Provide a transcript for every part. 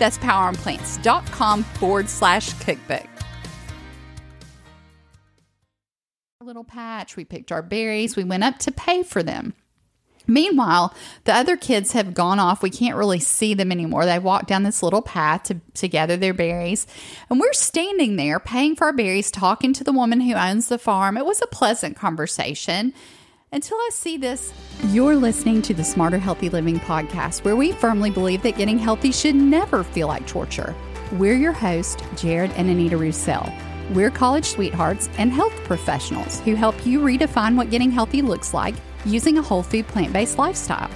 That's poweronplants.com forward slash cookbook. Little patch, we picked our berries, we went up to pay for them. Meanwhile, the other kids have gone off. We can't really see them anymore. They walked down this little path to, to gather their berries. And we're standing there paying for our berries, talking to the woman who owns the farm. It was a pleasant conversation until I see this. You're listening to the Smarter Healthy Living podcast, where we firmly believe that getting healthy should never feel like torture. We're your host, Jared and Anita Roussel. We're college sweethearts and health professionals who help you redefine what getting healthy looks like using a whole food plant based lifestyle.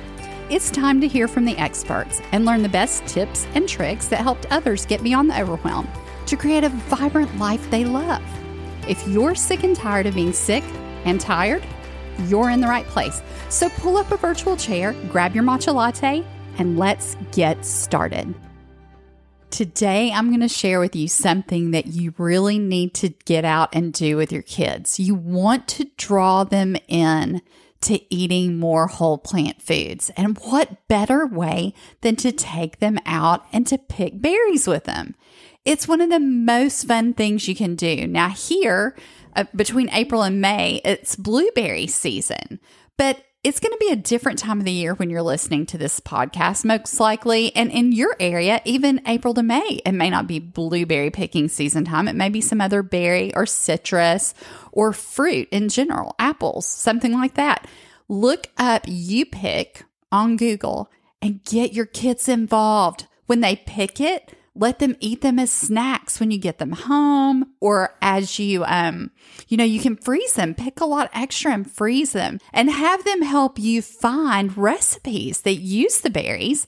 It's time to hear from the experts and learn the best tips and tricks that helped others get beyond the overwhelm to create a vibrant life they love. If you're sick and tired of being sick and tired, you're in the right place. So pull up a virtual chair, grab your matcha latte, and let's get started. Today, I'm going to share with you something that you really need to get out and do with your kids. You want to draw them in to eating more whole plant foods. And what better way than to take them out and to pick berries with them? It's one of the most fun things you can do. Now, here uh, between April and May, it's blueberry season, but it's going to be a different time of the year when you're listening to this podcast, most likely. And in your area, even April to May, it may not be blueberry picking season time. It may be some other berry or citrus or fruit in general, apples, something like that. Look up You Pick on Google and get your kids involved. When they pick it, let them eat them as snacks when you get them home or as you um you know you can freeze them pick a lot extra and freeze them and have them help you find recipes that use the berries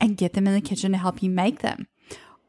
and get them in the kitchen to help you make them.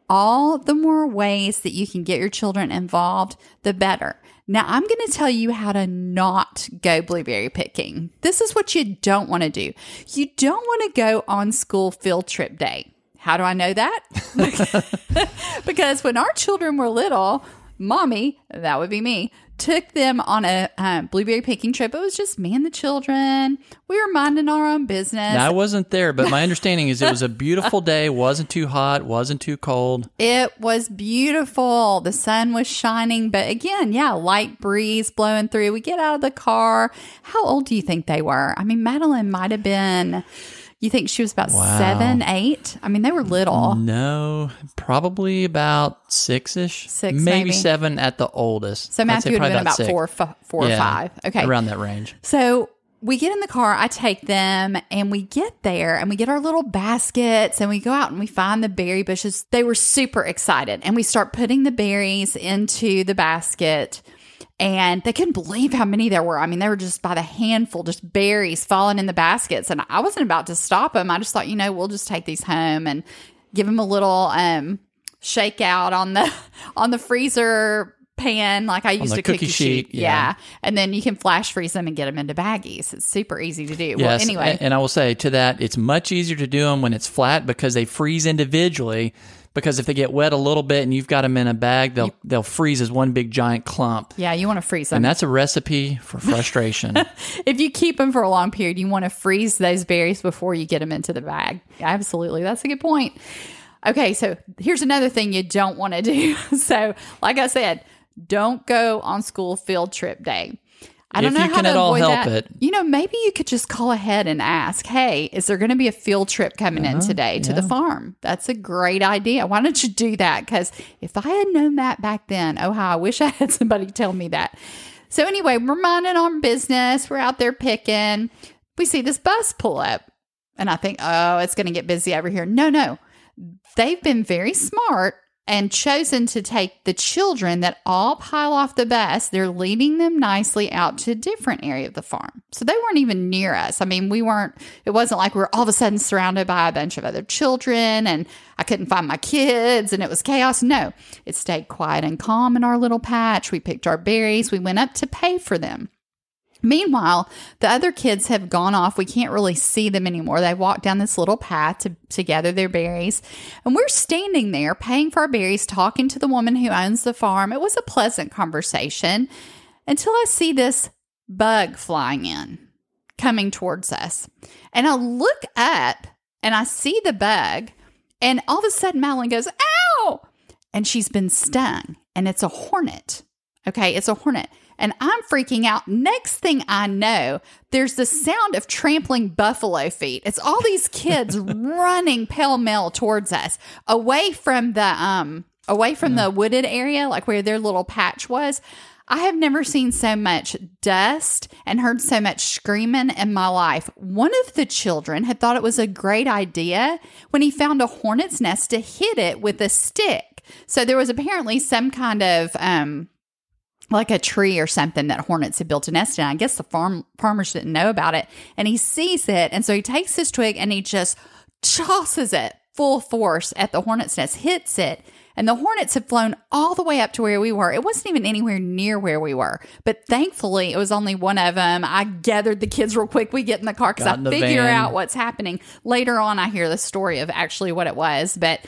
All the more ways that you can get your children involved the better. Now i'm going to tell you how to not go blueberry picking. This is what you don't want to do. You don't want to go on school field trip day how do I know that? because when our children were little, mommy, that would be me, took them on a uh, blueberry picking trip. It was just me and the children. We were minding our own business. Now, I wasn't there, but my understanding is it was a beautiful day. wasn't too hot, wasn't too cold. It was beautiful. The sun was shining, but again, yeah, light breeze blowing through. We get out of the car. How old do you think they were? I mean, Madeline might have been you think she was about wow. seven, eight? I mean, they were little. No, probably about six ish. Six, maybe, maybe, seven at the oldest. So Matthew would have been about four, f- four yeah, or five. Okay, around that range. So we get in the car, I take them, and we get there and we get our little baskets and we go out and we find the berry bushes. They were super excited and we start putting the berries into the basket and they couldn't believe how many there were. I mean, they were just by the handful, just berries falling in the baskets. And I wasn't about to stop them. I just thought, you know, we'll just take these home and give them a little um, shake out on the on the freezer pan like I used a cookie, cookie sheet. sheet yeah. yeah. And then you can flash freeze them and get them into baggies. It's super easy to do. Yes, well, anyway. And I will say to that, it's much easier to do them when it's flat because they freeze individually because if they get wet a little bit and you've got them in a bag, they'll they'll freeze as one big giant clump. Yeah, you want to freeze them, and that's a recipe for frustration. if you keep them for a long period, you want to freeze those berries before you get them into the bag. Absolutely, that's a good point. Okay, so here's another thing you don't want to do. so, like I said, don't go on school field trip day. I don't if know you how can to at all avoid help that. it. You know, maybe you could just call ahead and ask, "Hey, is there going to be a field trip coming in Uh-huh, today to the farm?" That's a great idea. Why don't you do that? Because if I had known that back then, oh how I wish I had somebody tell me that. So, anyway, we're minding our business. We're out there picking. We see this bus pull up, and I think, oh, it's going to get busy over here. No, no. They've been very smart and chosen to take the children that all pile off the bus. They're leading them nicely out to a different area of the farm. So they weren't even near us. I mean, we weren't, it wasn't like we are all of a sudden surrounded by a bunch of other children and I couldn't find my kids and it was chaos. No, it stayed quiet and calm in our little patch. We picked our berries. We went up to pay for them. Meanwhile, the other kids have gone off. We can't really see them anymore. They walk down this little path to, to gather their berries. And we're standing there paying for our berries, talking to the woman who owns the farm. It was a pleasant conversation until I see this bug flying in, coming towards us. And I look up and I see the bug. And all of a sudden, Madeline goes, Ow! And she's been stung. And it's a hornet. Okay, it's a hornet and I'm freaking out. Next thing I know, there's the sound of trampling buffalo feet. It's all these kids running pell mell towards us, away from the um away from yeah. the wooded area, like where their little patch was. I have never seen so much dust and heard so much screaming in my life. One of the children had thought it was a great idea when he found a hornet's nest to hit it with a stick. So there was apparently some kind of um like a tree or something that hornets had built a nest in. I guess the farm farmers didn't know about it. And he sees it. And so he takes his twig and he just tosses it full force at the hornet's nest, hits it. And the hornets had flown all the way up to where we were. It wasn't even anywhere near where we were. But thankfully, it was only one of them. I gathered the kids real quick. We get in the car because I figure van. out what's happening. Later on, I hear the story of actually what it was. But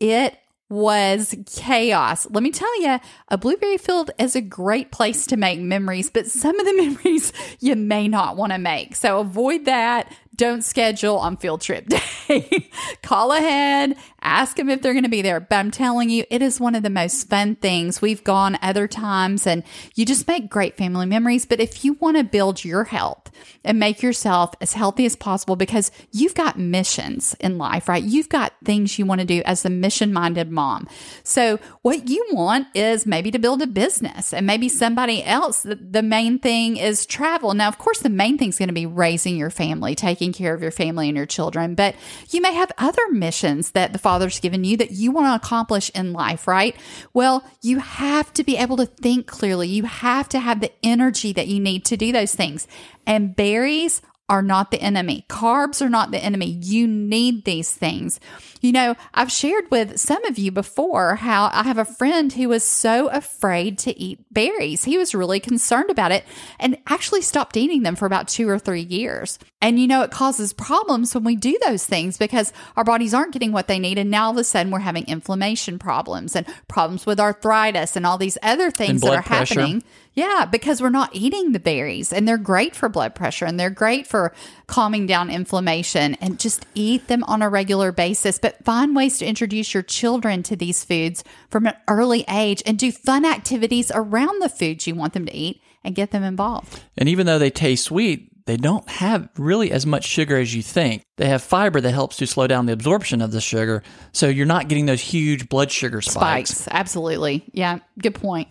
it was chaos. Let me tell you, a blueberry field is a great place to make memories, but some of the memories you may not want to make. So avoid that don't schedule on field trip day. Call ahead, ask them if they're going to be there. But I'm telling you, it is one of the most fun things. We've gone other times and you just make great family memories. But if you want to build your health and make yourself as healthy as possible, because you've got missions in life, right? You've got things you want to do as a mission minded mom. So what you want is maybe to build a business and maybe somebody else. The, the main thing is travel. Now, of course, the main thing is going to be raising your family, taking taking care of your family and your children, but you may have other missions that the Father's given you that you want to accomplish in life, right? Well, you have to be able to think clearly. You have to have the energy that you need to do those things. And berries are not the enemy. Carbs are not the enemy. You need these things. You know, I've shared with some of you before how I have a friend who was so afraid to eat berries. He was really concerned about it and actually stopped eating them for about two or three years. And you know, it causes problems when we do those things because our bodies aren't getting what they need. And now all of a sudden we're having inflammation problems and problems with arthritis and all these other things that are pressure. happening yeah, because we're not eating the berries and they're great for blood pressure and they're great for calming down inflammation and just eat them on a regular basis. But find ways to introduce your children to these foods from an early age and do fun activities around the foods you want them to eat and get them involved. And even though they taste sweet, they don't have really as much sugar as you think. They have fiber that helps to slow down the absorption of the sugar. So you're not getting those huge blood sugar spikes. Spikes, absolutely. Yeah, good point.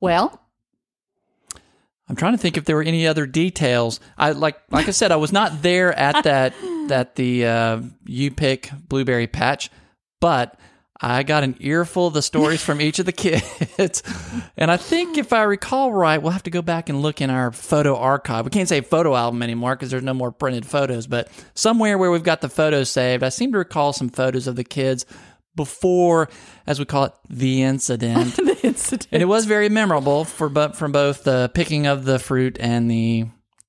Well, I'm trying to think if there were any other details. I like like I said, I was not there at that that the uh, you pick blueberry patch, but I got an earful of the stories from each of the kids. and I think if I recall right, we'll have to go back and look in our photo archive. We can't say photo album anymore because there's no more printed photos, but somewhere where we've got the photos saved, I seem to recall some photos of the kids before, as we call it, the incident. the incident. And it was very memorable for but from both the picking of the fruit and the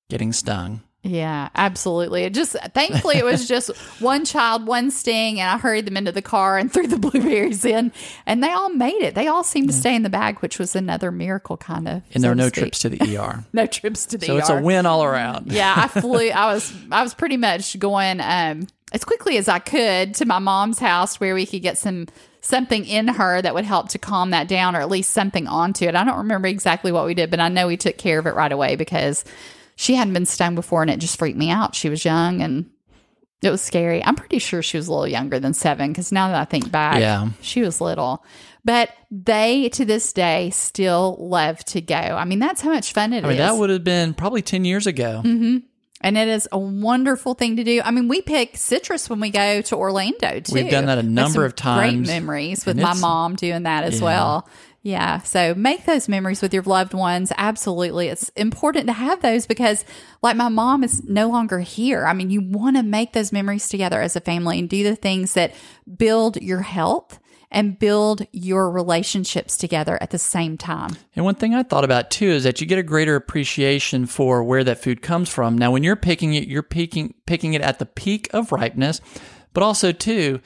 getting stung. Yeah, absolutely. It just thankfully it was just one child, one sting, and I hurried them into the car and threw the blueberries in, and they all made it. They all seemed to stay in the bag, which was another miracle, kind of. And there were no speak. trips to the ER. no trips to the so ER. So it's a win all around. yeah, I flew. I was I was pretty much going. um as quickly as I could to my mom's house where we could get some something in her that would help to calm that down or at least something onto it. I don't remember exactly what we did, but I know we took care of it right away because she hadn't been stung before and it just freaked me out. She was young and It was scary. I'm pretty sure she was a little younger than seven because now that I think back, Yeah. she was little. But they to this day still love to go. I mean, that's how much fun it is. I mean, that would have been probably 10 years ago. Mm-hmm. And it is a wonderful thing to do. I mean, we pick citrus when we go to Orlando too. We've done that a number of times. Great memories with my mom doing that as Yeah. well. Yeah. So make those memories with your loved ones. Absolutely. It's important to have those because, like, my mom is no longer here. I mean, you want to make those memories together as a family and do the things that build your health and build your relationships together at the same time. And one thing I thought about too is that you get a greater appreciation for where that food comes from. Now, when you're picking it, you're picking picking it at the peak of ripeness, but also too,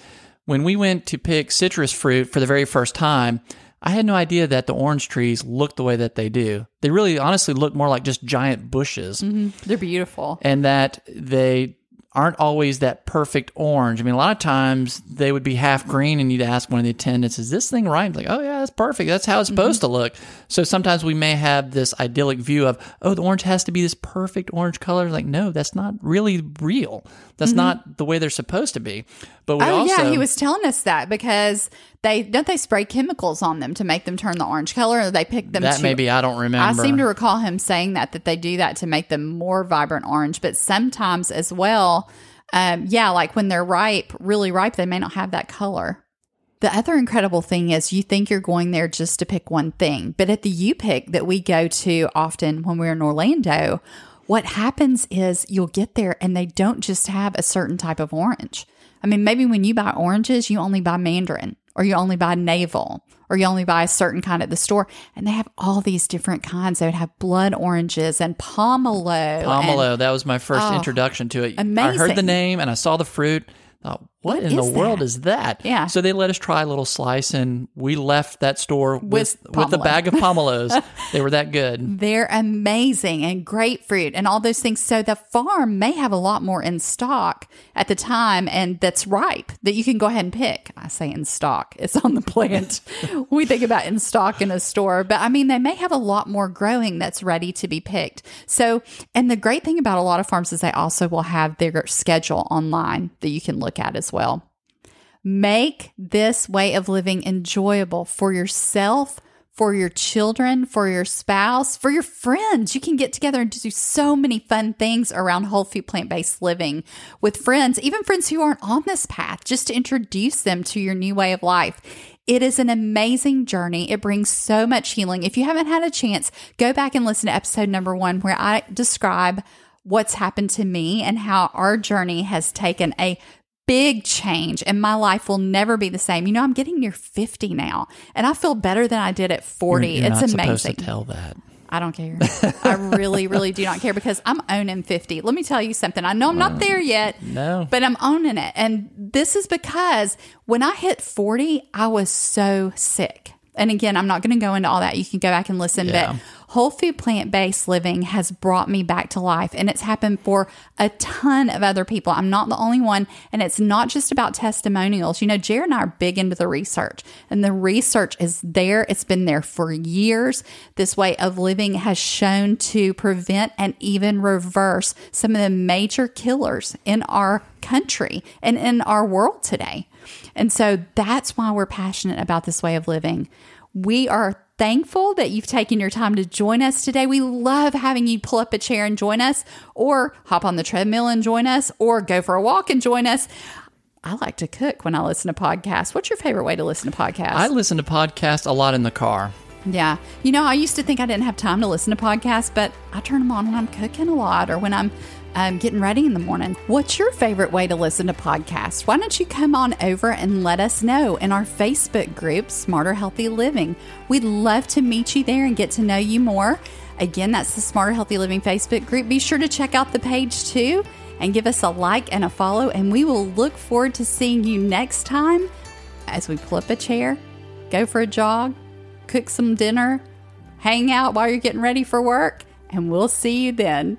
when we went to pick citrus fruit for the very first time, I had no idea that the orange trees look the way that they do. They really, honestly, look more like just giant bushes, mm-hmm. They're beautiful. and that they aren't always that perfect orange. I mean, a lot of times they would be half green, and you'd ask one of the attendants, "Is this thing right?" Like, "Oh yeah, that's perfect. That's how it's mm-hmm. supposed to look." So sometimes we may have this idyllic view of, "Oh, the orange has to be this perfect orange color." Like, no, that's not really real. That's mm-hmm. not the way they're supposed to be. But we Oh also, yeah, he was telling us that because they don't they spray chemicals on them to make them turn the orange color, or they pick them. that to, maybe I don't remember. I seem to recall him saying that that they do that to make them more vibrant orange, but sometimes as well, um, yeah, like when they're ripe, really ripe, they may not have that color. The other incredible thing is you think you're going there just to pick one thing, but at the U pick that we go to often when we're in Orlando, what happens is you'll get there and they don't just have a certain type of orange. I mean, maybe when you buy oranges, you only buy Mandarin or you only buy Navel or you only buy a certain kind at the store. And they have all these different kinds. They would have blood oranges and pomelo. and- Pomelo. That was my first Oh, introduction to it. Amazing. I heard the name and I saw the fruit. Thought, what, in the is world is that? Yeah. So they let us try a little slice, and we left that store with With with, a bag of pomelos. they were that good. They're amazing and grapefruit and all those things. So the farm may have a lot more in stock at the time and that's ripe that you can go ahead and pick. I say in stock, it's on the plant. we think about in stock in a store, but I mean, they may have a lot more growing that's ready to be picked. So, and the great thing about a lot of farms is they also will have their schedule online that you can look at as well. Make this way of living enjoyable for yourself, for your children, for your spouse, for your friends. You can get together and do so many fun things around whole food plant based living with friends, even friends who aren't on this path, just to introduce them to your new way of life. It is an amazing journey. It brings so much healing. If you haven't had a chance, go back and listen to episode number one, where I describe what's happened to me and how our journey has taken a big change and my life will never be the same. You know, I'm getting near 50 now and I feel better than I did at 40. You're it's not amazing. supposed to tell that. I don't care. I really, really do not care because I'm owning 50. Let me tell you something. I know I'm not there yet, No. but I'm owning it. And this is because when I hit 40, I was so sick. And again, I'm not going to go into all that. You can go back and listen. Yeah. But whole food plant based living has brought me back to life. And it's happened for a ton of other people. I'm not the only one. And it's not just about testimonials. You know, Jared and I are big into the research, and the research is there. It's been there for years. This way of living has shown to prevent and even reverse some of the major killers in our country and in our world today. And so that's why we're passionate about this way of living. We are thankful that you've taken your time to join us today. We love having you pull up a chair and join us, or hop on the treadmill and join us, or go for a walk and join us. I like to cook when I listen to podcasts. What's your favorite way to listen to podcasts? I listen to podcasts a lot in the car. Yeah. You know, I used to think I didn't have time to listen to podcasts, but I turn them on when I'm cooking a lot or when I'm um, getting ready in the morning. What's your favorite way to listen to podcasts? Why don't you come on over and let us know in our Facebook group, Smarter Healthy Living? We'd love to meet you there and get to know you more. Again, that's the Smarter Healthy Living Facebook group. Be sure to check out the page too and give us a like and a follow, and we will look forward to seeing you next time as we pull up a chair, go for a jog, cook some dinner, hang out while you're getting ready for work, and we'll see you then.